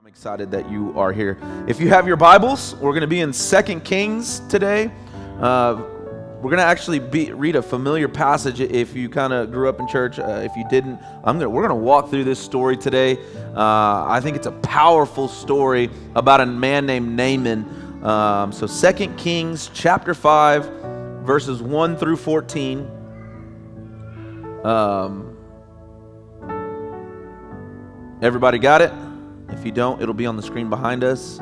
I'm excited that you are here. If you have your Bibles, we're going to be in Second Kings today. Uh, we're going to actually be, read a familiar passage if you kind of grew up in church. Uh, if you didn't, I'm gonna, we're going to walk through this story today. Uh, I think it's a powerful story about a man named Naaman. Um, so Second Kings chapter 5, verses 1 through 14. Um, everybody got it? If you don't, it'll be on the screen behind us.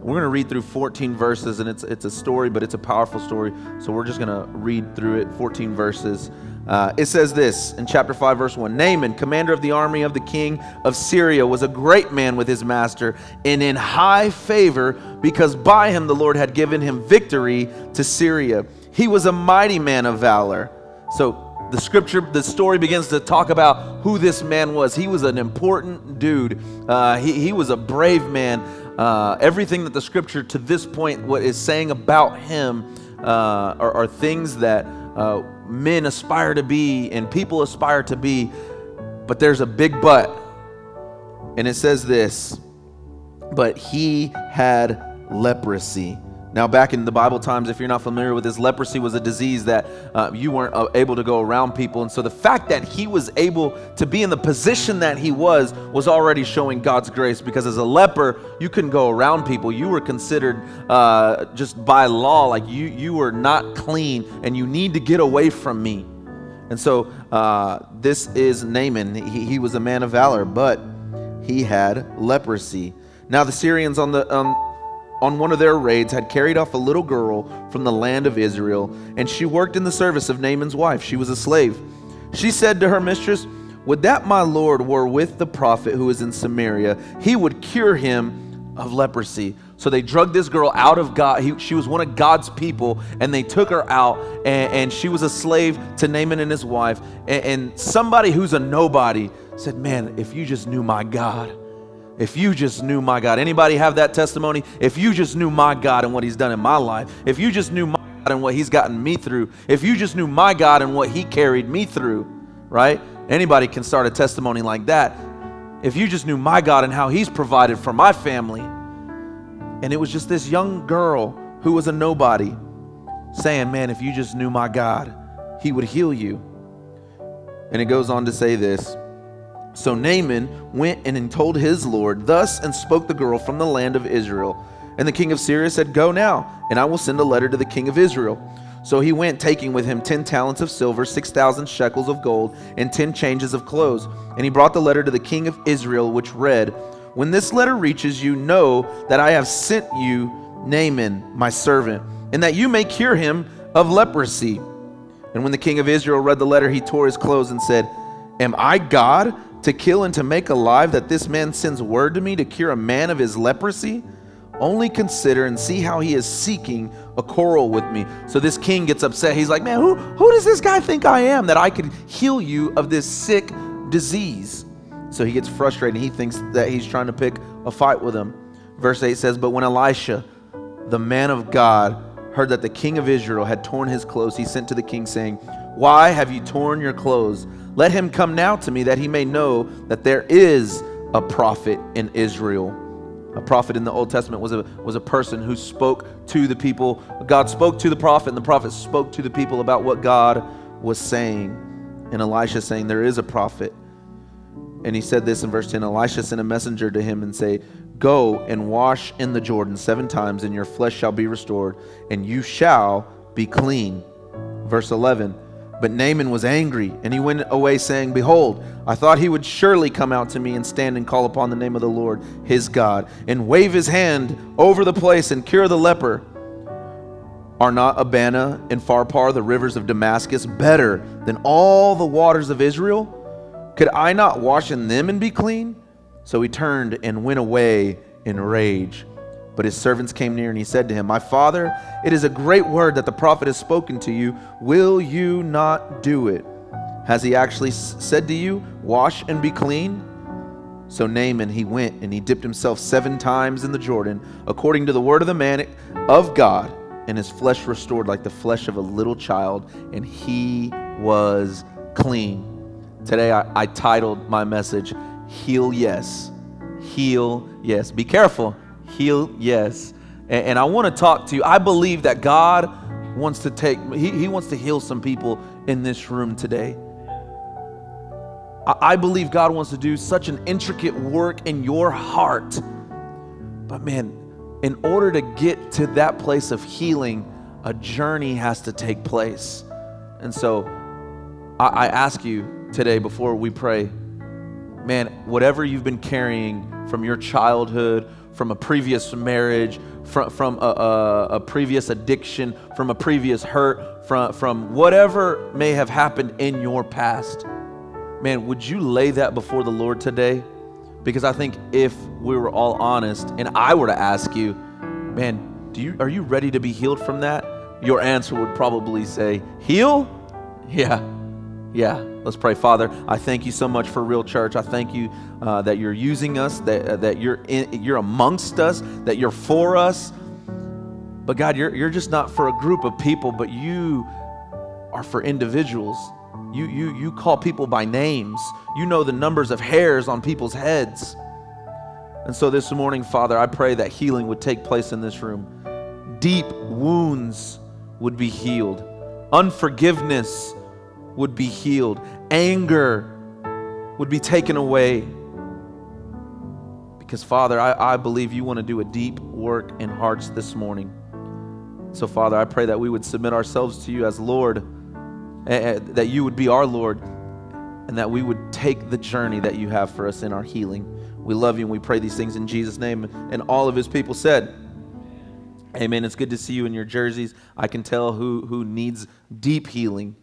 We're going to read through 14 verses, and it's, it's a story, but it's a powerful story. So we're just going to read through it, 14 verses. Uh, it says this in chapter 5, verse 1 Naaman, commander of the army of the king of Syria, was a great man with his master and in high favor because by him the Lord had given him victory to Syria. He was a mighty man of valor. So the scripture, the story begins to talk about who this man was. He was an important dude. Uh, he, he was a brave man. Uh, everything that the scripture to this point what is saying about him uh, are, are, things that uh, men aspire to be and people aspire to be. But there's a big but. And it says this, but he had leprosy. Now, back in the Bible times, if you're not familiar with this, leprosy was a disease that uh, you weren't uh, able to go around people. And so the fact that he was able to be in the position that he was was already showing God's grace because as a leper, you couldn't go around people. You were considered uh, just by law, like you, you were not clean and you need to get away from me. And so uh, this is Naaman. He, he was a man of valor, but he had leprosy. Now, the Syrians on the. Um, on one of their raids had carried off a little girl from the land of Israel, and she worked in the service of Naaman's wife. She was a slave. She said to her mistress, Would that my Lord were with the prophet who is in Samaria, he would cure him of leprosy. So they drugged this girl out of God. He, she was one of God's people, and they took her out, and, and she was a slave to Naaman and his wife. And, and somebody who's a nobody said, Man, if you just knew my God if you just knew my God. Anybody have that testimony? If you just knew my God and what he's done in my life. If you just knew my God and what he's gotten me through. If you just knew my God and what he carried me through, right? Anybody can start a testimony like that. If you just knew my God and how he's provided for my family. And it was just this young girl who was a nobody saying, Man, if you just knew my God, he would heal you. And it goes on to say this so Naaman went and told his Lord, Thus and spoke the girl from the land of Israel. And the king of Syria said, Go now, and I will send a letter to the king of Israel. So he went, taking with him ten talents of silver, six thousand shekels of gold, and ten changes of clothes. And he brought the letter to the king of Israel, which read, When this letter reaches you, know that I have sent you Naaman, my servant, and that you may cure him of leprosy. And when the king of Israel read the letter, he tore his clothes and said, Am I God? To kill and to make alive, that this man sends word to me to cure a man of his leprosy? Only consider and see how he is seeking a quarrel with me. So this king gets upset. He's like, Man, who, who does this guy think I am that I could heal you of this sick disease? So he gets frustrated. He thinks that he's trying to pick a fight with him. Verse 8 says, But when Elisha, the man of God, heard that the king of Israel had torn his clothes, he sent to the king, saying, Why have you torn your clothes? Let him come now to me that he may know that there is a prophet in Israel. A prophet in the Old Testament was a, was a person who spoke to the people. God spoke to the prophet, and the prophet spoke to the people about what God was saying. And Elisha saying, There is a prophet. And he said this in verse 10 Elisha sent a messenger to him and say, Go and wash in the Jordan seven times, and your flesh shall be restored, and you shall be clean. Verse 11 but Naaman was angry, and he went away, saying, Behold, I thought he would surely come out to me and stand and call upon the name of the Lord his God, and wave his hand over the place and cure the leper. Are not Abana and Pharpar, the rivers of Damascus, better than all the waters of Israel? Could I not wash in them and be clean? So he turned and went away in rage. But his servants came near, and he said to him, My father, it is a great word that the prophet has spoken to you. Will you not do it? Has he actually said to you, Wash and be clean? So Naaman, he went and he dipped himself seven times in the Jordan, according to the word of the man of God, and his flesh restored like the flesh of a little child, and he was clean. Today I, I titled my message, Heal Yes, heal, yes. Be careful, heal, yes. And, and I want to talk to you. I believe that God wants to take, he, he wants to heal some people in this room today. I, I believe God wants to do such an intricate work in your heart. But man, in order to get to that place of healing, a journey has to take place. And so I, I ask you today before we pray, man, whatever you've been carrying from your childhood, from a previous marriage, from, from a, a, a, previous addiction, from a previous hurt, from, from whatever may have happened in your past, man, would you lay that before the Lord today? Because I think if we were all honest and I were to ask you, man, do you, are you ready to be healed from that? Your answer would probably say, heal? Yeah, yeah. Let's pray. Father, I thank you so much for Real Church. I thank you uh, that you're using us, that, uh, that you're, in, you're amongst us, that you're for us. But God, you're, you're just not for a group of people, but you are for individuals. You, you, you call people by names. You know the numbers of hairs on people's heads. And so this morning, Father, I pray that healing would take place in this room. Deep wounds would be healed, unforgiveness would be healed, anger would be taken away. Because, Father, I, I believe you want to do a deep work in hearts this morning. So, Father, I pray that we would submit ourselves to you as Lord, that you would be our Lord, and that we would take the journey that you have for us in our healing. We love you and we pray these things in Jesus' name. And all of his people said, Amen. It's good to see you in your jerseys. I can tell who, who needs deep healing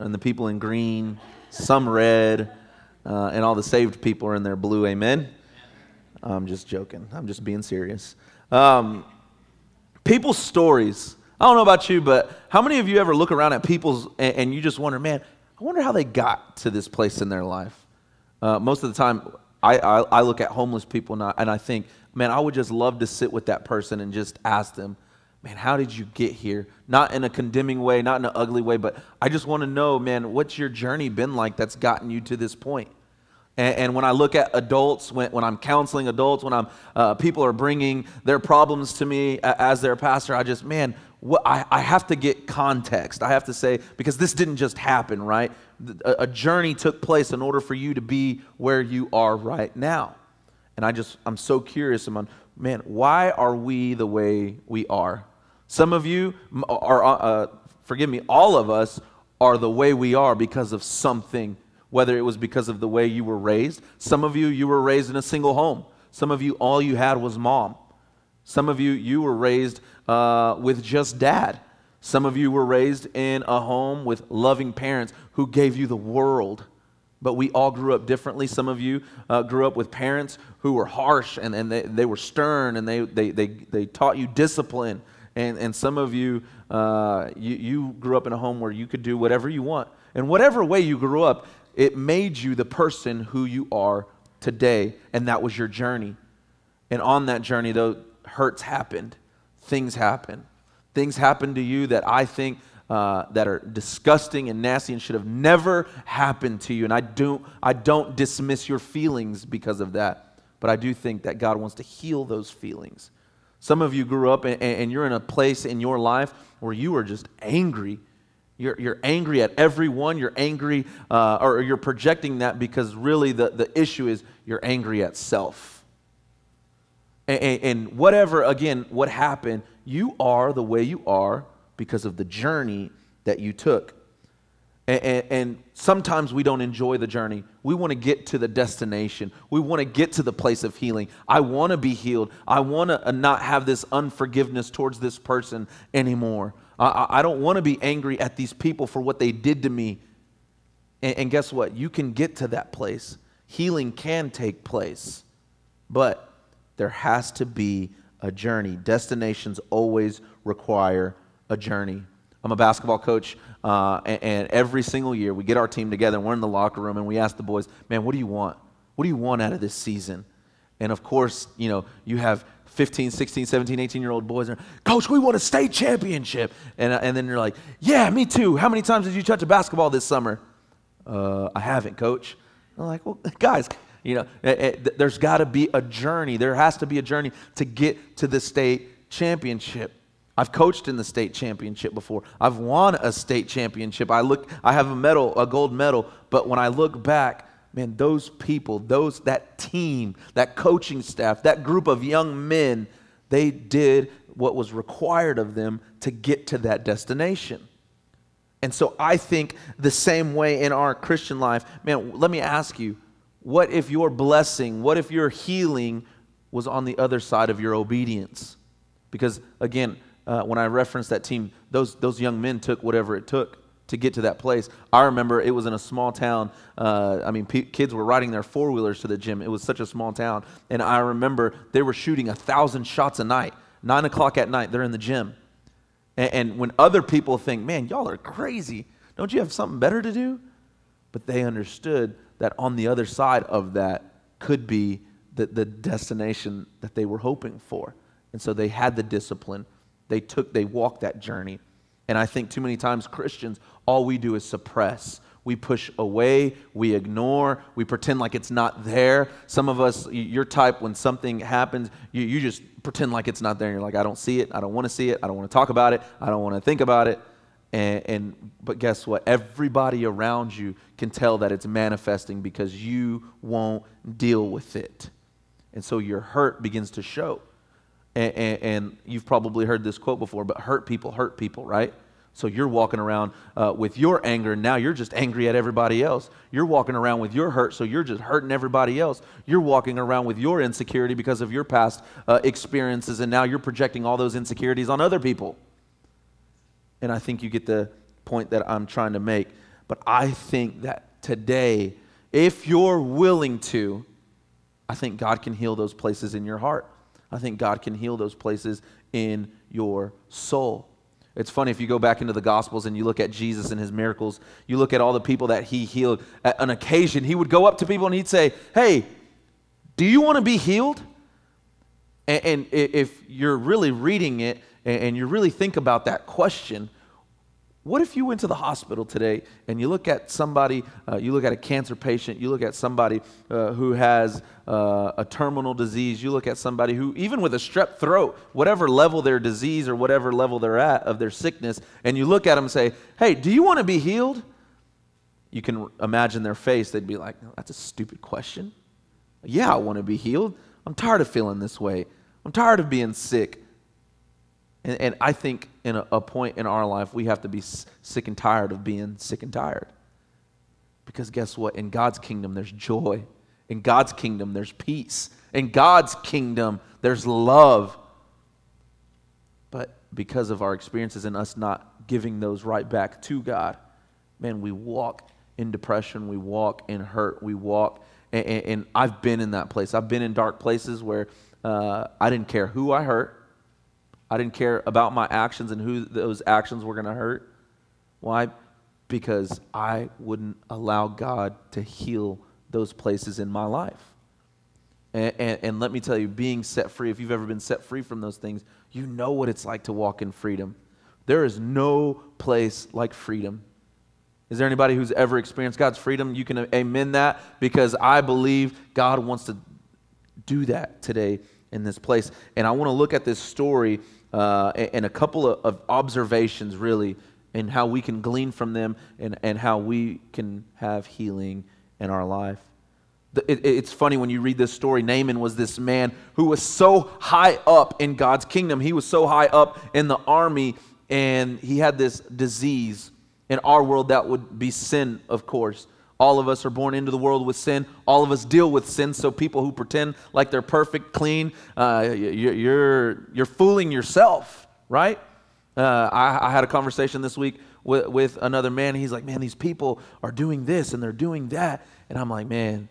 and the people in green, some red, uh, and all the saved people are in their blue. Amen. I'm just joking. I'm just being serious. Um, people's stories. I don't know about you, but how many of you ever look around at people's and, and you just wonder, man, I wonder how they got to this place in their life? Uh, most of the time, I, I, I, look at homeless people and I, and I think, man, I would just love to sit with that person and just ask them, man, how did you get here? Not in a condemning way, not in an ugly way, but I just want to know, man, what's your journey been like that's gotten you to this point? And, and when I look at adults, when, when I'm counseling adults, when I'm uh, people are bringing their problems to me as their pastor, I just, man, what, I, I have to get context. I have to say, because this didn't just happen, right? A, a journey took place in order for you to be where you are right now. And I just, I'm so curious, I'm on, man, why are we the way we are? Some of you are, uh, uh, forgive me, all of us are the way we are because of something, whether it was because of the way you were raised. Some of you, you were raised in a single home. Some of you, all you had was mom. Some of you, you were raised uh, with just dad. Some of you were raised in a home with loving parents who gave you the world. But we all grew up differently. Some of you uh, grew up with parents who were harsh and, and they, they were stern and they, they, they, they taught you discipline. And, and some of you, uh, you, you grew up in a home where you could do whatever you want. And whatever way you grew up, it made you the person who you are today. And that was your journey. And on that journey, though, hurts happened, things happened. Things happened to you that I think uh, that are disgusting and nasty and should have never happened to you. And I don't, I don't dismiss your feelings because of that. But I do think that God wants to heal those feelings. Some of you grew up and, and you're in a place in your life where you are just angry. You're, you're angry at everyone. You're angry, uh, or you're projecting that because really the, the issue is you're angry at self. And, and, and whatever, again, what happened, you are the way you are because of the journey that you took. And, and, and, sometimes we don't enjoy the journey. We want to get to the destination. We want to get to the place of healing. I want to be healed. I want to uh, not have this unforgiveness towards this person anymore. I, I don't want to be angry at these people for what they did to me. And, and guess what? You can get to that place. Healing can take place, but there has to be a journey. Destinations always require a journey. I'm a basketball coach, uh, and, and, every single year we get our team together and we're in the locker room and we ask the boys, man, what do you want? What do you want out of this season? And of course, you know, you have 15, 16, 17, 18 year old boys. And, Coach, we want a state championship. And, and then you're like, yeah, me too. How many times did you touch a basketball this summer? Uh, I haven't, coach. I'm like, well, guys, you know, it, eh, it, eh, there's got to be a journey. There has to be a journey to get to the state championship. I've coached in the state championship before. I've won a state championship. I look, I have a medal, a gold medal. But when I look back, man, those people, those that team, that coaching staff, that group of young men, they did what was required of them to get to that destination. And so I think the same way in our Christian life, man, let me ask you, what if your blessing, what if your healing was on the other side of your obedience? Because again, uh, when I referenced that team, those, those young men took whatever it took to get to that place. I remember it was in a small town. Uh, I mean, kids were riding their four wheelers to the gym. It was such a small town. And I remember they were shooting a thousand shots a night. Nine o'clock at night, they're in the gym. And, and when other people think, man, y'all are crazy, don't you have something better to do? But they understood that on the other side of that could be the, the destination that they were hoping for. And so they had the discipline. They took, they walked that journey. And I think too many times Christians, all we do is suppress. We push away, we ignore, we pretend like it's not there. Some of us, your type, when something happens, you, you just pretend like it's not there. And you're like, I don't see it, I don't want to see it, I don't want to talk about it, I don't want to think about it. And, and, but guess what? Everybody around you can tell that it's manifesting because you won't deal with it. And so your hurt begins to show. And, and, and you've probably heard this quote before, but hurt people hurt people, right? So you're walking around uh, with your anger, and now you're just angry at everybody else. You're walking around with your hurt, so you're just hurting everybody else. You're walking around with your insecurity because of your past uh, experiences, and now you're projecting all those insecurities on other people. And I think you get the point that I'm trying to make. But I think that today, if you're willing to, I think God can heal those places in your heart. I think God can heal those places in your soul. It's funny if you go back into the Gospels and you look at Jesus and his miracles, you look at all the people that he healed. At an occasion, he would go up to people and he'd say, Hey, do you want to be healed? And, and if you're really reading it and you really think about that question, what if you went to the hospital today and you look at somebody, uh, you look at a cancer patient, you look at somebody uh, who has uh, a terminal disease, you look at somebody who, even with a strep throat, whatever level their disease or whatever level they're at of their sickness, and you look at them and say, Hey, do you want to be healed? You can imagine their face. They'd be like, no, That's a stupid question. Yeah, I want to be healed. I'm tired of feeling this way. I'm tired of being sick. And, and I think in a, a point in our life, we have to be sick and tired of being sick and tired. Because guess what? In God's kingdom, there's joy. In God's kingdom, there's peace. In God's kingdom, there's love. But because of our experiences and us not giving those right back to God, man, we walk in depression, we walk in hurt, we walk. And, and, I've been in that place. I've been in dark places where uh, I didn't care who I hurt, I didn't care about my actions and who those actions were going to hurt. Why? Because I wouldn't allow God to heal those places in my life. And, and, and, let me tell you, being set free, if you've ever been set free from those things, you know what it's like to walk in freedom. There is no place like freedom. Is there anybody who's ever experienced God's freedom? You can amen that because I believe God wants to do that today in this place. And I want to look at this story uh, and, a couple of, observations, really, and how we can glean from them and, and how we can have healing in our life. It, it's funny when you read this story. Naaman was this man who was so high up in God's kingdom. He was so high up in the army, and he had this disease in our world that would be sin, of course. All of us are born into the world with sin. All of us deal with sin. So people who pretend like they're perfect, clean, uh, you're, you're fooling yourself, right? Uh, I, I, had a conversation this week with, with another man. He's like, man, these people are doing this and they're doing that. And I'm like, man,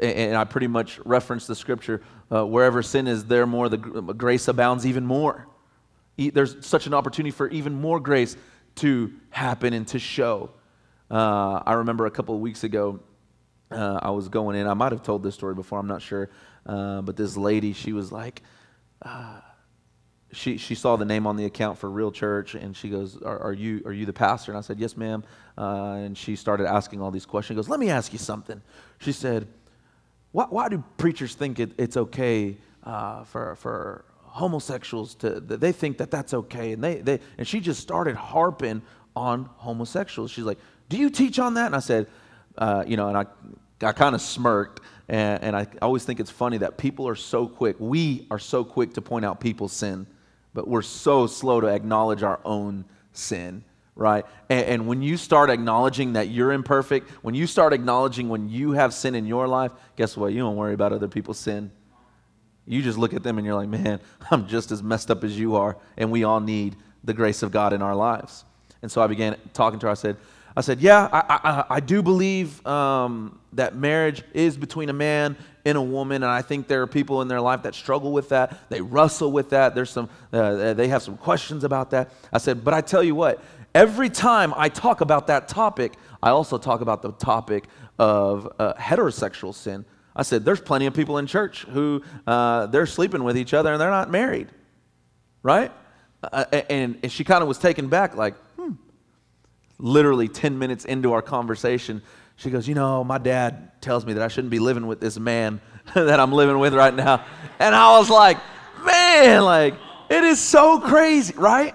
and I pretty much reference the scripture uh, wherever sin is, there more the grace abounds even more. There's such an opportunity for even more grace to happen and to show. Uh, I remember a couple of weeks ago, uh, I was going in. I might have told this story before, I'm not sure. Uh, but this lady, she was like, uh, she, she saw the name on the account for Real Church, and she goes, "Are, are you are you the pastor?" And I said, "Yes, ma'am." Uh, and she started asking all these questions. She goes, "Let me ask you something." She said, "Why, why do preachers think it, it's okay uh, for for homosexuals to? They think that that's okay?" And they they and she just started harping on homosexuals. She's like, "Do you teach on that?" And I said, uh, "You know," and I I kind of smirked. And, and I always think it's funny that people are so quick, we are so quick to point out people's sin but we're so slow to acknowledge our own sin, right? And, and, when you start acknowledging that you're imperfect, when you start acknowledging when you have sin in your life, guess what? You don't worry about other people's sin. You just look at them and you're like, man, I'm just as messed up as you are, and we all need the grace of God in our lives. And so I began talking to her. I said, I said, yeah, I, I, I do believe um, that marriage is between a man and a woman, and I think there are people in their life that struggle with that. They wrestle with that. There's some, uh, they have some questions about that. I said, but I tell you what, every time I talk about that topic, I also talk about the topic of uh, heterosexual sin. I said, there's plenty of people in church who uh, they're sleeping with each other and they're not married, right? Uh, and, and she kind of was taken back, like. Literally 10 minutes into our conversation, she goes, You know, my dad tells me that I shouldn't be living with this man that I'm living with right now. And I was like, Man, like, it is so crazy, right?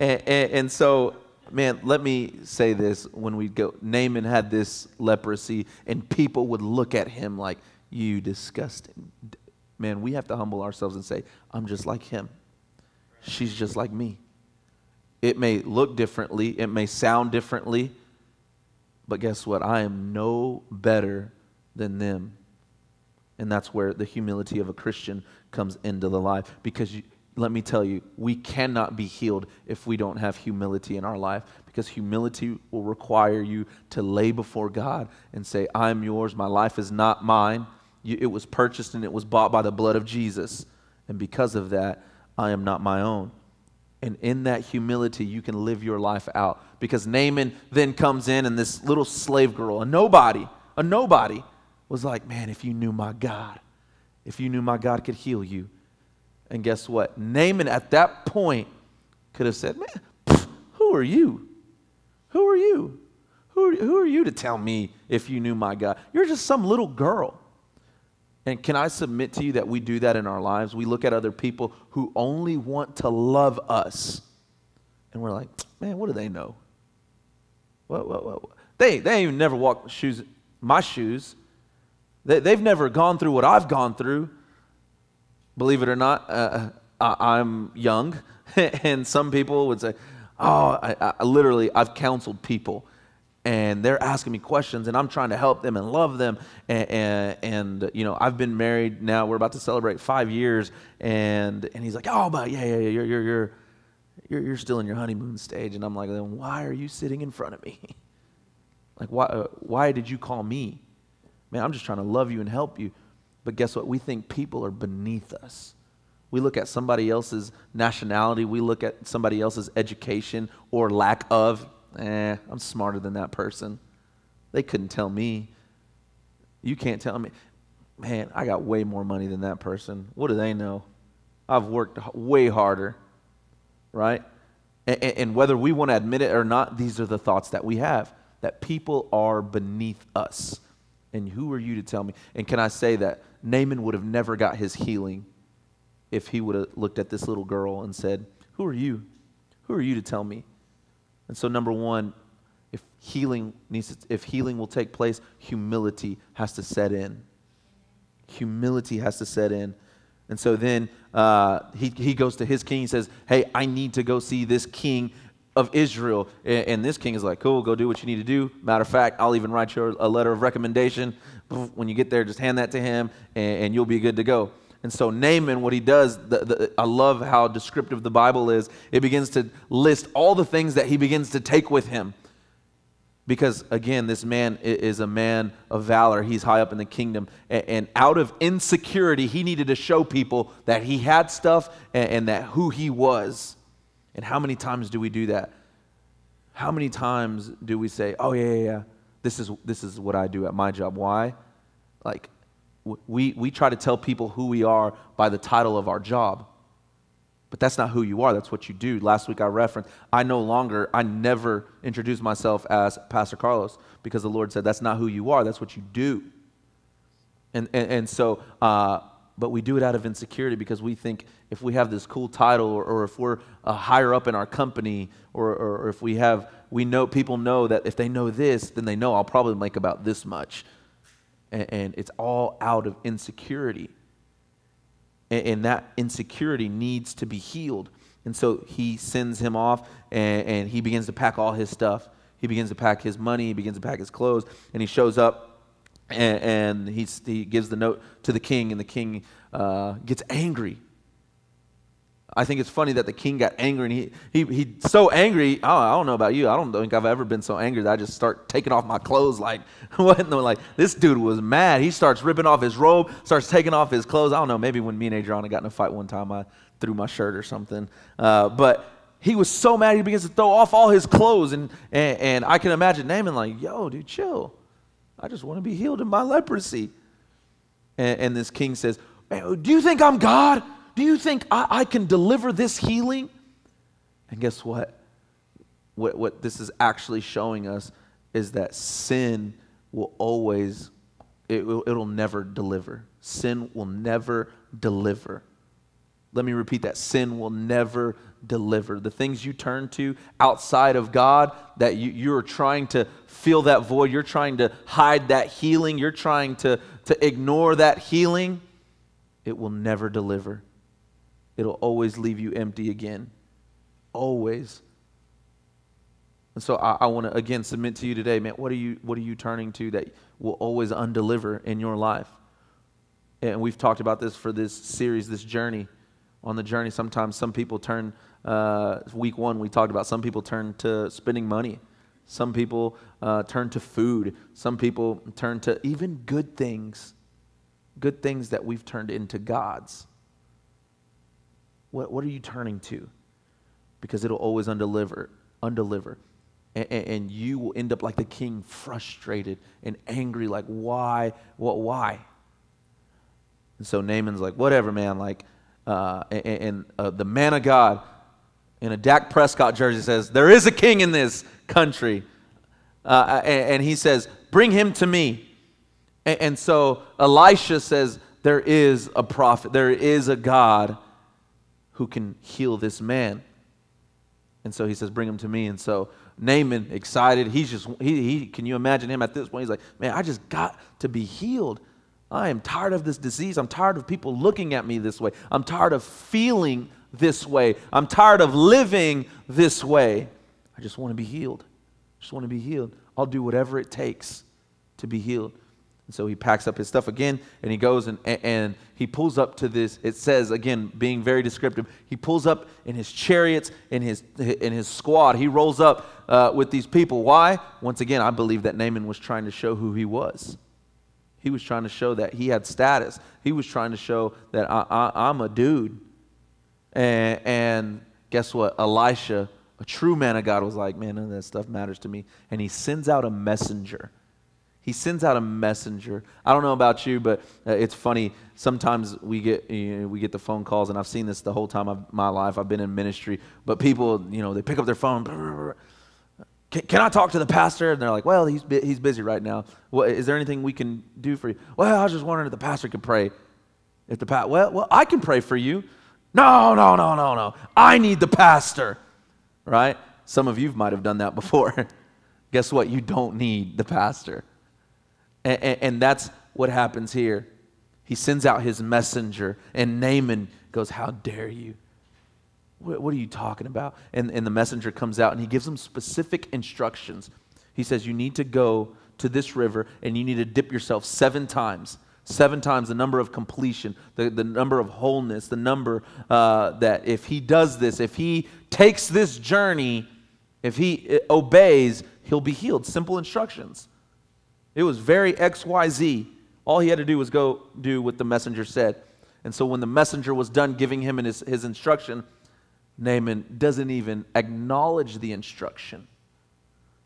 And, and, and so, man, let me say this. When we go, Naaman had this leprosy, and people would look at him like, You disgusting. Man, we have to humble ourselves and say, I'm just like him. She's just like me. It may look differently, it may sound differently, but guess what? I am no better than them. And that's where the humility of a Christian comes into the life. Because you, let me tell you, we cannot be healed if we don't have humility in our life. Because humility will require you to lay before God and say, I'm yours. My life is not mine. it was purchased and it was bought by the blood of Jesus. And because of that, I am not my own. And in that humility, you can live your life out. Because Naaman then comes in, and this little slave girl, a nobody, a nobody, was like, Man, if you knew my God, if you knew my God could heal you. And guess what? Naaman at that point could have said, Man, who are you? Who are you? Who who are you to tell me if you knew my God? You're just some little girl. And can I submit to you that we do that in our lives? We look at other people who only want to love us. And we're like, man, what do they know? What, what, what? They, they ain't even never walked shoes, my shoes. They, they've never gone through what I've gone through. Believe it or not, uh, I'm young. and some people would say, oh, I, I, literally, I've counseled people and they're asking me questions and i'm trying to help them and love them. And, and, and, you know i've been married now we're about to celebrate five years and and he's like oh but yeah yeah yeah you're you're you're you're, still in your honeymoon stage. And i'm like then why are you sitting in front of me? Like why uh, why did you call me? Man i'm just trying to love you and help you. But guess what? We think people are beneath us. We look at somebody else's nationality we look at somebody else's education or lack of eh, I'm smarter than that person. They couldn't tell me. You can't tell me. Man, I got way more money than that person. What do they know? I've worked way harder, right? And, and whether we want to admit it or not, these are the thoughts that we have that people are beneath us. And who are you to tell me? And can I say that Naaman would have never got his healing if he would have looked at this little girl and said, Who are you? Who are you to tell me? And so, number one, if healing needs to, if healing will take place, humility has to set in. Humility has to set in. And so then uh, he, he goes to his king. He says, Hey, I need to go see this king of Israel. And, and this king is like, Cool, go do what you need to do. Matter of fact, I'll even write you a letter of recommendation. When you get there, just hand that to him and, and you'll be good to go. And so Naaman, what he does, the, the, I love how descriptive the Bible is. It begins to list all the things that he begins to take with him. Because again, this man is a man of valor. He's high up in the kingdom. And out of insecurity, he needed to show people that he had stuff and that who he was. And how many times do we do that? How many times do we say, oh, yeah, yeah, yeah, this is, this is what I do at my job? Why? Like, we, we try to tell people who we are by the title of our job. But that's not who you are. That's what you do. Last week I referenced, I no longer, I never introduce myself as Pastor Carlos because the Lord said, that's not who you are. That's what you do. And, and, and so, uh, but we do it out of insecurity because we think if we have this cool title or, or if we're uh, higher up in our company or, or, or if we have, we know, people know that if they know this, then they know I'll probably make about this much. And, and it's all out of insecurity and, and that insecurity needs to be healed. And so he sends him off and, and, he begins to pack all his stuff. He begins to pack his money, he begins to pack his clothes, and he shows up and, and he gives the note to the king, and the king uh, gets angry I think it's funny that the king got angry and he, he, he's so angry. I don't know about you. I don't think I've ever been so angry that I just start taking off my clothes like, what? Like, this dude was mad. He starts ripping off his robe, starts taking off his clothes. I don't know. Maybe when me and Adriana got in a fight one time, I threw my shirt or something. Uh, but he was so mad, he begins to throw off all his clothes. And, and, and I can imagine Naaman like, yo, dude, chill. I just want to be healed of my leprosy. And, and this king says, do you think I'm God? Do you think I, I can deliver this healing? And guess what? what? What this is actually showing us is that sin will always, it it'll never deliver. Sin will never deliver. Let me repeat that. Sin will never deliver. The things you turn to outside of God, that you, you're trying to fill that void, you're trying to hide that healing, you're trying to, to ignore that healing, it will never deliver it'll always leave you empty again. Always. And so I, I want to again submit to you today, man, what are you what are you turning to that will always undeliver in your life? And we've talked about this for this series, this journey. On the journey, sometimes some people turn uh, week one, we talked about some people turn to spending money. Some people uh, turn to food. Some people turn to even good things, good things that we've turned into gods. What, what are you turning to? Because it'll always undeliver, undeliver. And, and, you will end up like the king, frustrated and angry, like, why? What, why? And so Naaman's like, whatever, man. Like, uh, and, and uh, the man of God in a Dak Prescott jersey says, there is a king in this country. Uh, and, and, he says, bring him to me. And, and so Elisha says, there is a prophet, there is a God who can heal this man. And so he says, Bring him to me. And so Naaman, excited, he's just, he, he, can you imagine him at this point? He's like, Man, I just got to be healed. I am tired of this disease. I'm tired of people looking at me this way. I'm tired of feeling this way. I'm tired of living this way. I just want to be healed. I just want to be healed. I'll do whatever it takes to be healed. And so he packs up his stuff again and he goes and, and he pulls up to this. It says, again, being very descriptive, he pulls up in his chariots, in his, in his squad. He rolls up uh, with these people. Why? Once again, I believe that Naaman was trying to show who he was. He was trying to show that he had status. He was trying to show that I, am a dude. And, and guess what? Elisha, a true man of God, was like, man, none of that stuff matters to me. And he sends out a messenger he sends out a messenger. I don't know about you, but uh, it's funny. Sometimes we get you know, we get the phone calls, and I've seen this the whole time of my life. I've been in ministry, but people, you know, they pick up their phone. Can, can I talk to the pastor? And they're like, "Well, he's he's busy right now. Is there anything we can do for you?" Well, I was just wondering if the pastor could pray. If the pa- well, well, I can pray for you. No, no, no, no, no. I need the pastor. Right? Some of you might have done that before. Guess what? You don't need the pastor. And, and, and that's what happens here. He sends out his messenger, and Naaman goes, How dare you? What, what, are you talking about? And, and the messenger comes out and he gives him specific instructions. He says, You need to go to this river and you need to dip yourself seven times. Seven times the number of completion, the, the number of wholeness, the number uh, that if he does this, if he takes this journey, if he uh, obeys, he'll be healed. Simple instructions. It was very XYZ. All he had to do was go do what the messenger said. And so when the messenger was done giving him his, his instruction, Naaman doesn't even acknowledge the instruction.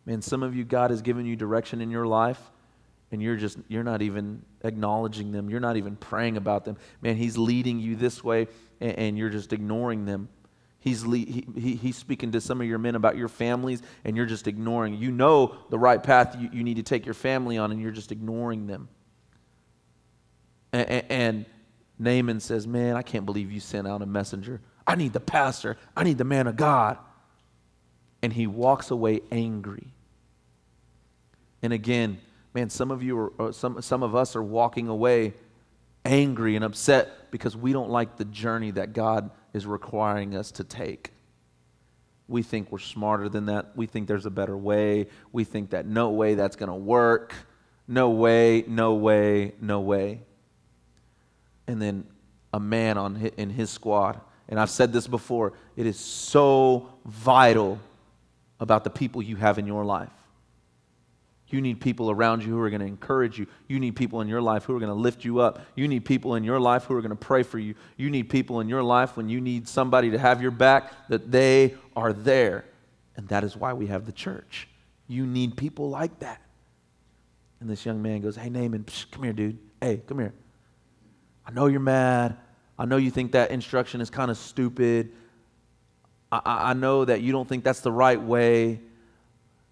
Man, some of you, God has given you direction in your life, and you're just you're not even acknowledging them you're not even praying about them man he's leading you this way and, and you're just ignoring them he's he, he, he's speaking to some of your men about your families and you're just ignoring. You know the right path you, you need to take your family on and you're just ignoring them. And, and, and naaman says man i can't believe you sent out a messenger. I need the pastor. I need the man of god. And he walks away angry. And again man, some of you are, uh, some, some of us are walking away angry and upset because we don't like the journey that God is requiring us to take. We think we're smarter than that. We think there's a better way. We think that no way that's going to work. No way, no way, no way. And then a man on in his squad, and I've said this before, it is so vital about the people you have in your life. You need people around you who are going to encourage you. You need people in your life who are going to lift you up. You need people in your life who are going to pray for you. You need people in your life when you need somebody to have your back, that they are there. And that is why we have the church. You need people like that. And this young man goes, Hey, Naaman, psh, come here, dude. Hey, come here. I know you're mad. I know you think that instruction is kind of stupid. I, I know that you don't think that's the right way.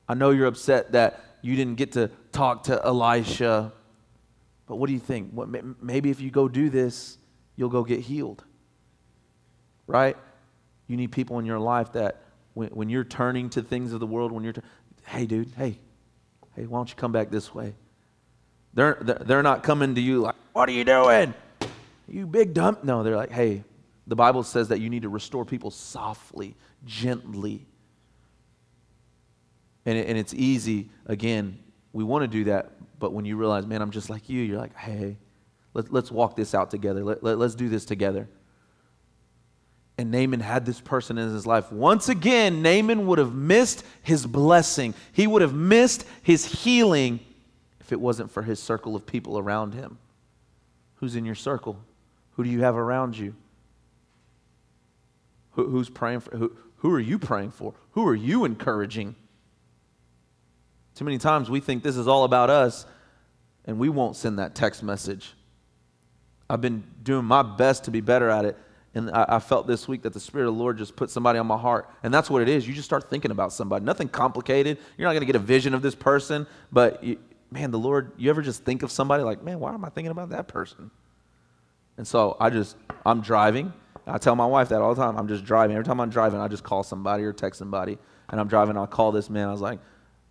I know you're upset that you didn't get to talk to Elisha. But what do you think? What, maybe if you go do this, you'll go get healed. Right? You need people in your life that when, when you're turning to things of the world, when you're, hey, dude, hey, hey, why don't you come back this way? They're, they're not coming to you like, what are you doing? You big dump. No, they're like, hey, the Bible says that you need to restore people softly, gently. And, it, and it's easy, again, we want to do that, but when you realize, man, I'm just like you, you're like, hey, let, let's walk this out together. Let, let, let's do this together. And Naaman had this person in his life. Once again, Naaman would have missed his blessing. He would have missed his healing if it wasn't for his circle of people around him. Who's in your circle? Who do you have around you? Who, who's praying for? Who, who are you praying for? Who are you encouraging? Too many times we think this is all about us and we won't send that text message. I've been doing my best to be better at it. And I, I, felt this week that the Spirit of the Lord just put somebody on my heart. And that's what it is. You just start thinking about somebody. Nothing complicated. You're not going to get a vision of this person. But, you, man, the Lord, you ever just think of somebody like, man, why am I thinking about that person? And so I just, I'm driving. I tell my wife that all the time. I'm just driving. Every time I'm driving, I just call somebody or text somebody. And I'm driving, I'll call this man. I was like,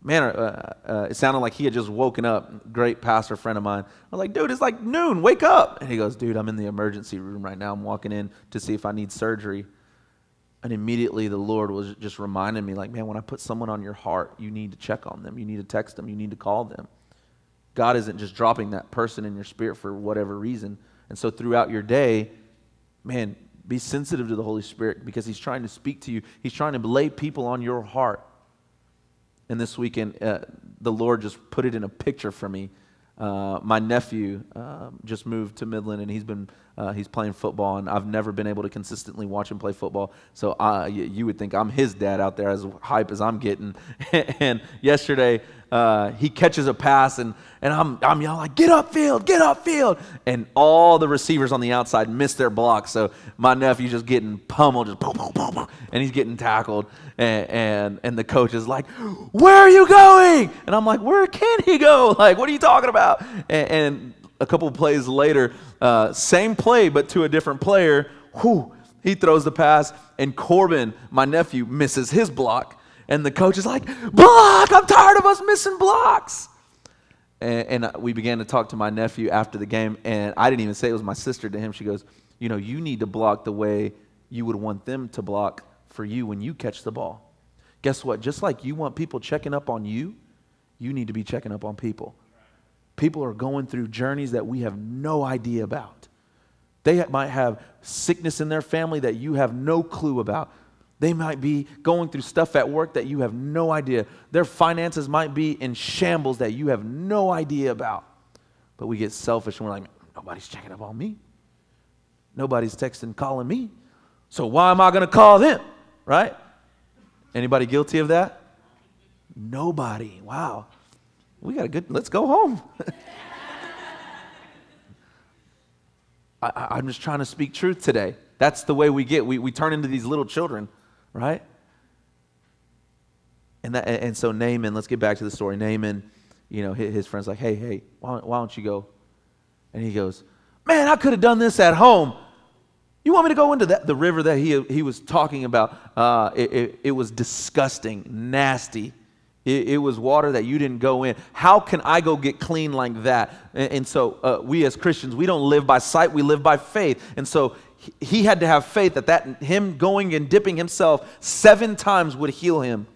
man, uh, uh, it sounded like he had just woken up. Great pastor friend of mine. I was like, dude, it's like noon. Wake up. And he goes, dude, I'm in the emergency room right now. I'm walking in to see if I need surgery. And immediately the Lord was just reminding me, like, man, when I put someone on your heart, you need to check on them. You need to text them. You need to call them. God isn't just dropping that person in your spirit for whatever reason. And so throughout your day, man, be sensitive to the Holy Spirit because He's trying to speak to you. He's trying to lay people on your heart and this weekend, uh, the Lord just put it in a picture for me. Uh, my nephew uh, just moved to Midland, and he's been uh, he's playing football, and I've never been able to consistently watch him play football. So I, you would think I'm his dad out there, as hype as I'm getting. and yesterday, uh, he catches a pass, and, and I'm, I'm yelling like, "Get up field, get up field!" And all the receivers on the outside miss their blocks. So my nephew's just getting pummeled, just boom, boom, boom, boom, and he's getting tackled. And, and and the coach is like, "Where are you going?" And I'm like, "Where can he go? Like, what are you talking about?" and, and a couple plays later, uh, same play but to a different player. Whew, he throws the pass, and Corbin, my nephew, misses his block. And the coach is like, Block! I'm tired of us missing blocks. And, and we began to talk to my nephew after the game, and I didn't even say it was my sister to him. She goes, You know, you need to block the way you would want them to block for you when you catch the ball. Guess what? Just like you want people checking up on you, you need to be checking up on people. People are going through journeys that we have no idea about. They might have sickness in their family that you have no clue about. They might be going through stuff at work that you have no idea. Their finances might be in shambles that you have no idea about. But we get selfish and we're like, nobody's checking up on me. Nobody's texting, calling me. So why am I going to call them? Right? Anybody guilty of that? Nobody. Wow. we got a good, let's go home. I, am just trying to speak truth today. That's the way we get. We, we turn into these little children, right? And, that, and so Naaman, let's get back to the story. Naaman, you know, his, friend's like, hey, hey, why, why don't you go? And he goes, man, I could have done this at home. You want me to go into that, the river that he, he was talking about? Uh, it, it, it, was disgusting, nasty. It, it, was water that you didn't go in. How can I go get clean like that? And, and so, uh, we as Christians, we don't live by sight, we live by faith. And so, he, had to have faith that, that him going and dipping himself seven times would heal him.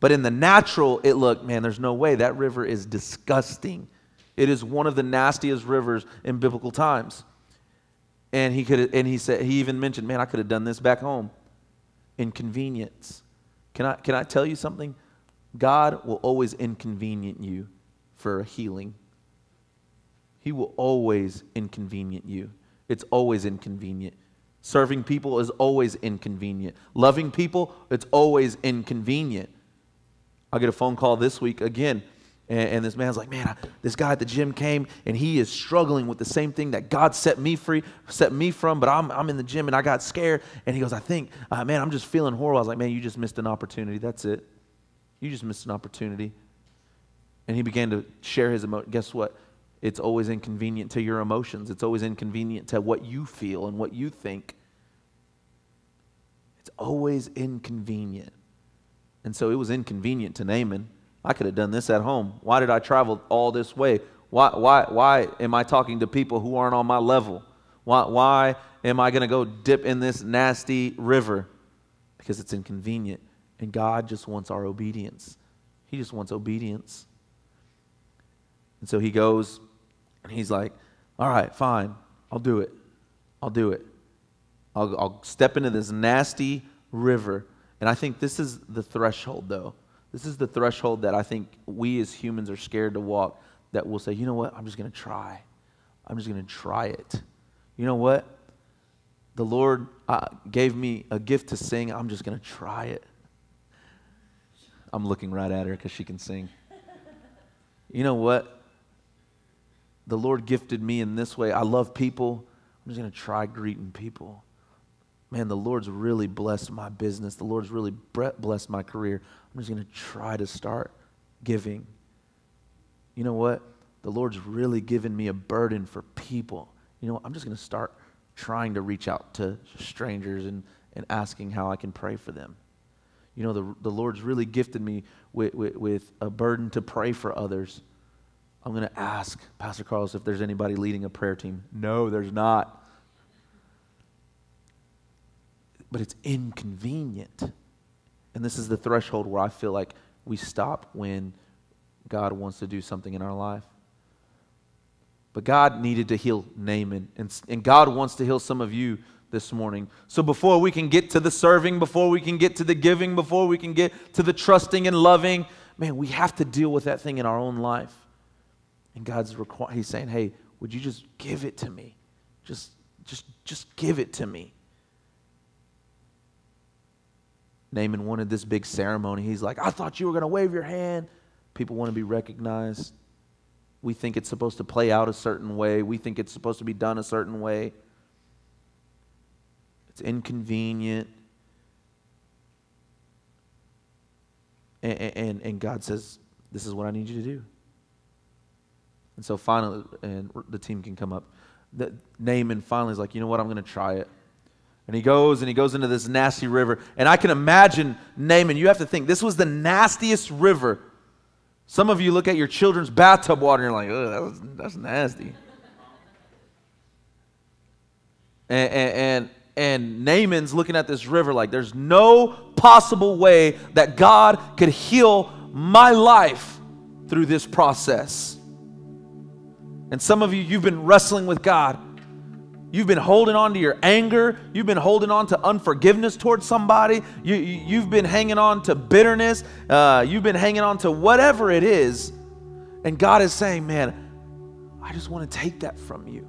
But in the natural, it looked, man, there's no way. That river is disgusting. It is one of the nastiest rivers in biblical times. And he could and he said he even mentioned, man, I could have done this back home. Inconvenience. Can I can I tell you something? God will always inconvenient you for a healing. He will always inconvenient you. It's always inconvenient. Serving people is always inconvenient. Loving people, it's always inconvenient. I get a phone call this week again and, and this man's like, man, I, this guy at the gym came and he is struggling with the same thing that God set me free, set me from, but I'm, I'm in the gym and I got scared. And he goes, I think, uh, man, I'm just feeling horrible. I was like, man, you just missed an opportunity. That's it. You just missed an opportunity. And he began to share his emotion. Guess what? It's always inconvenient to your emotions. It's always inconvenient to what you feel and what you think. It's always inconvenient. And so it was inconvenient to Naaman. I could have done this at home. Why did I travel all this way? Why, why, why am I talking to people who aren't on my level? Why, why am I going to go dip in this nasty river? Because it's inconvenient. And God just wants our obedience. He just wants obedience. And so he goes and he's like, All right, fine. I'll do it. I'll do it. I'll, I'll step into this nasty river. And I think this is the threshold, though. This is the threshold that I think we as humans are scared to walk, that we'll say, you know what, I'm just going to try. I'm just going to try it. You know what? The Lord uh, gave me a gift to sing. I'm just going to try it. I'm looking right at her because she can sing. You know what? The Lord gifted me in this way. I love people. I'm just going to try greeting people. Man, the Lord's really blessed my business. The Lord's really blessed my career. I'm just going to try to start giving. You know what? The Lord's really given me a burden for people. You know what? I'm just going to start trying to reach out to strangers and, and asking how I can pray for them. You know, the, the Lord's really gifted me with, with, with a burden to pray for others. I'm going to ask Pastor Carlos if there's anybody leading a prayer team. No, there's not. But it's inconvenient. And this is the threshold where I feel like we stop when God wants to do something in our life. But God needed to heal Naaman, and, and God wants to heal some of you this morning. So before we can get to the serving, before we can get to the giving, before we can get to the trusting and loving, man, we have to deal with that thing in our own life. And God's requ- He's saying, "Hey, would you just give it to me? Just, just, just give it to me." Naaman wanted this big ceremony. He's like, I thought you were going to wave your hand. People want to be recognized. We think it's supposed to play out a certain way, we think it's supposed to be done a certain way. It's inconvenient. And, and, and God says, This is what I need you to do. And so finally, and the team can come up. The, Naaman finally is like, You know what? I'm going to try it. And he goes and he goes into this nasty river. And I can imagine Naaman, you have to think, this was the nastiest river. Some of you look at your children's bathtub water and you're like, that that's nasty. And, and, and, and Naaman's looking at this river like, there's no possible way that God could heal my life through this process. And some of you, you've been wrestling with God You've been holding on to your anger. You've been holding on to unforgiveness towards somebody. You, you, have been hanging on to bitterness. Uh, you've been hanging on to whatever it is. And God is saying, man, I just want to take that from you.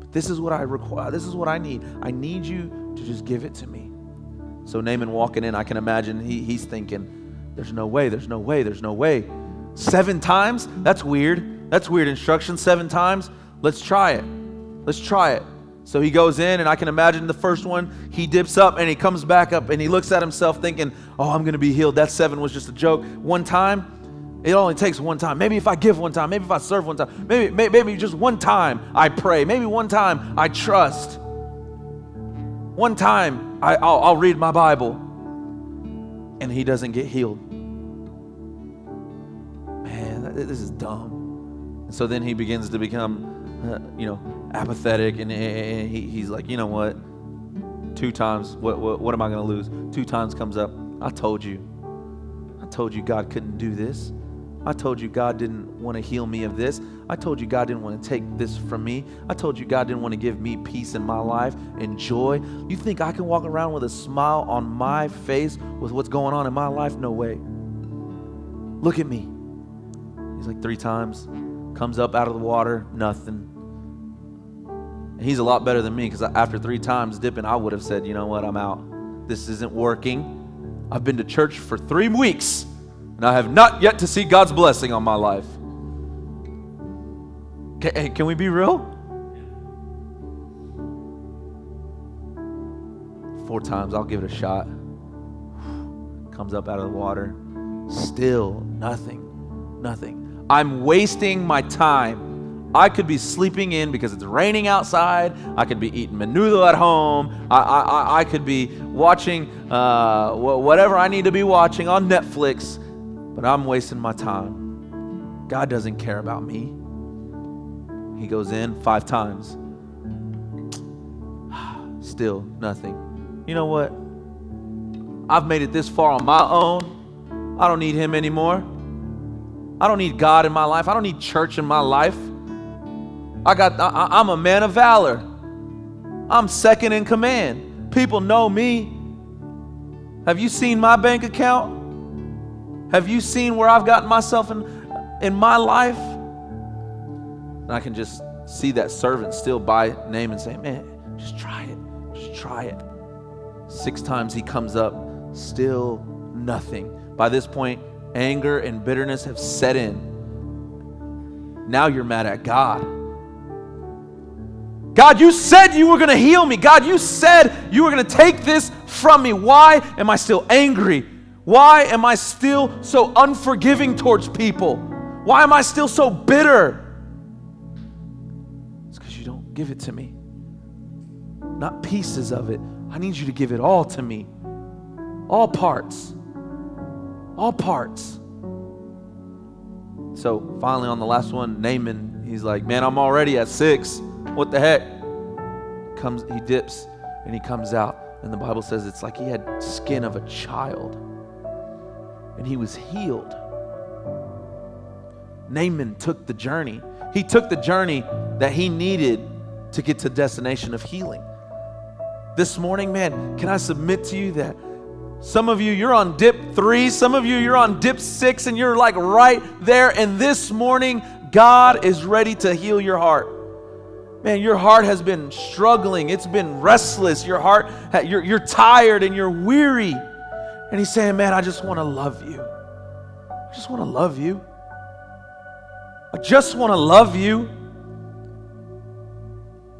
But this is what I require. This is what I need. I need you to just give it to me. So Naaman walking in, I can imagine he, he's thinking, there's no way, there's no way, there's no way. Seven times? That's weird. That's weird instruction. Seven times? Let's try it. Let's try it. So he goes in, and I can imagine the first one, he dips up and he comes back up and he looks at himself thinking, Oh, I'm going to be healed. That seven was just a joke. One time, it only takes one time. Maybe if I give one time, maybe if I serve one time, maybe, maybe, just one time I pray, maybe one time I trust. One time I, I'll, I'll read my Bible, and he doesn't get healed. Man, this is dumb. And so then he begins to become uh, you know, apathetic, and, he, he's like, you know what? Two times, what, what, what am I going to lose? Two times comes up. I told you. I told you God couldn't do this. I told you God didn't want to heal me of this. I told you God didn't want to take this from me. I told you God didn't want to give me peace in my life and joy. You think I can walk around with a smile on my face with what's going on in my life? No way. Look at me. He's like three times, comes up out of the water, nothing. And he's a lot better than me because after three times dipping, I would have said, you know what, I'm out. This isn't working. I've been to church for three weeks and I have not yet to see God's blessing on my life. Can, hey, can we be real? Four times, I'll give it a shot. Comes up out of the water. Still nothing. Nothing. I'm wasting my time I could be sleeping in because it's raining outside. I could be eating menudo at home. I, I, I could be watching uh, whatever I need to be watching on Netflix, but I'm wasting my time. God doesn't care about me. He goes in five times. Still nothing. You know what? I've made it this far on my own. I don't need Him anymore. I don't need God in my life. I don't need church in my life. I got I, I'm a man of valor. I'm second in command. People know me. Have you seen my bank account? Have you seen where I've gotten myself in in my life? And I can just see that servant still by name and say, "Man, just try it. Just try it." Six times he comes up, still nothing. By this point, anger and bitterness have set in. Now you're mad at God. God, you said you were going to heal me. God, you said you were going to take this from me. Why am I still angry? Why am I still so unforgiving towards people? Why am I still so bitter? It's because you don't give it to me. Not pieces of it. I need you to give it all to me. All parts. All parts. So finally, on the last one, Naaman, he's like, Man, I'm already at six. What the heck? Comes, he dips and he comes out. And the Bible says it's like he had skin of a child. And he was healed. Naaman took the journey. He took the journey that he needed to get to destination of healing. This morning, man, can I submit to you that some of you, you're on dip three, some of you, you're on dip six, and you're like right there. And this morning, God is ready to heal your heart. Man, your heart has been struggling. It's been restless. Your heart, you're, you're tired and you're weary. And he's saying, Man, I just want to love you. I just want to love you. I just want to love you.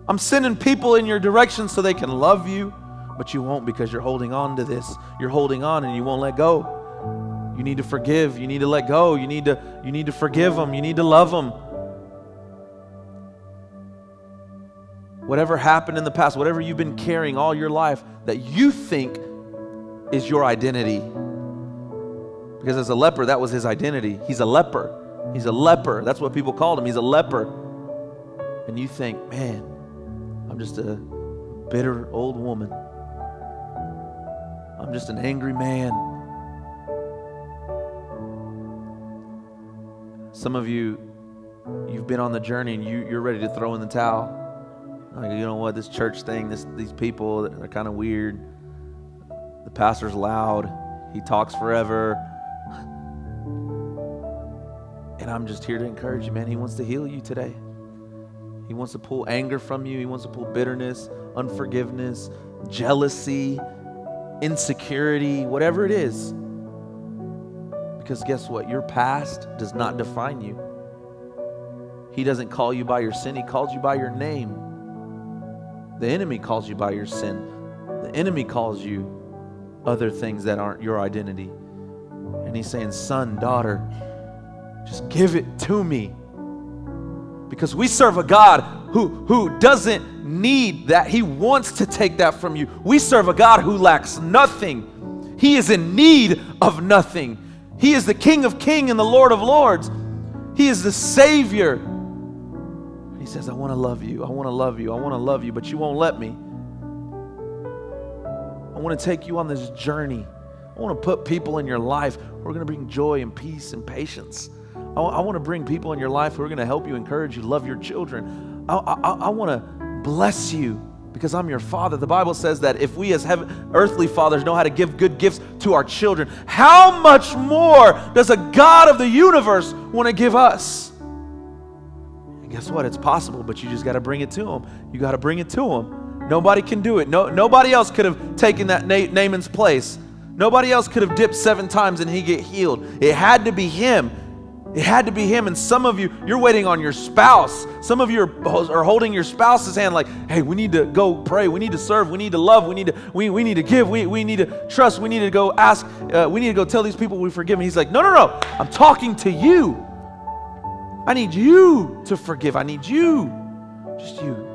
I'm sending people in your direction so they can love you, but you won't because you're holding on to this. You're holding on and you won't let go. You need to forgive. You need to let go. You need to, you need to forgive them. You need to love them. whatever happened in the past, whatever you've been carrying all your life that you think is your identity. Because as a leper, that was his identity. He's a leper. He's a leper. That's what people called him. He's a leper. And you think, man, I'm just a bitter old woman. I'm just an angry man. Some of you, you've been on the journey and you, you're ready to throw in the towel. Like, you know what, this church thing, this, these people, they're kind of weird. The pastor's loud, he talks forever. And I'm just here to encourage you, man. He wants to heal you today. He wants to pull anger from you, he wants to pull bitterness, unforgiveness, jealousy, insecurity, whatever it is. Because guess what? Your past does not define you. He doesn't call you by your sin, He calls you by your name. The enemy calls you by your sin, the enemy calls you other things that aren't your identity. And He's saying, Son, daughter, just give it to me. Because we serve a God who, who doesn't need that. He wants to take that from you. We serve a God who lacks nothing. He is in need of nothing. He is the King of Kings and the Lord of Lords. He is the Savior. He says, I want to love you. I want to love you. I want to love you, but you won't let me. I want to take you on this journey. I want to put people in your life who are going to bring joy and peace and patience. I, I want to bring people in your life who are going to help you, encourage you, love your children. I, I, I want to bless you because I'm your father. The Bible says that if we as heaven, earthly fathers know how to give good gifts to our children, how much more does a God of the universe want to give us? And guess what? It's possible, but you just got to bring it to him. You got to bring it to him. Nobody can do it. No, nobody else could have taken that Na- Naaman's place. Nobody else could have dipped seven times and he get healed. It had to be him. It had to be him. And some of you, you're waiting on your spouse. Some of you are, are, holding your spouse's hand like, hey, we need to go pray. We need to serve. We need to love. We need to, we, we need to give. We, we need to trust. We need to go ask. Uh, we need to go tell these people we forgive. And he's like, no, no, no. I'm talking to you. I need you to forgive. I need you. Just you. Just you.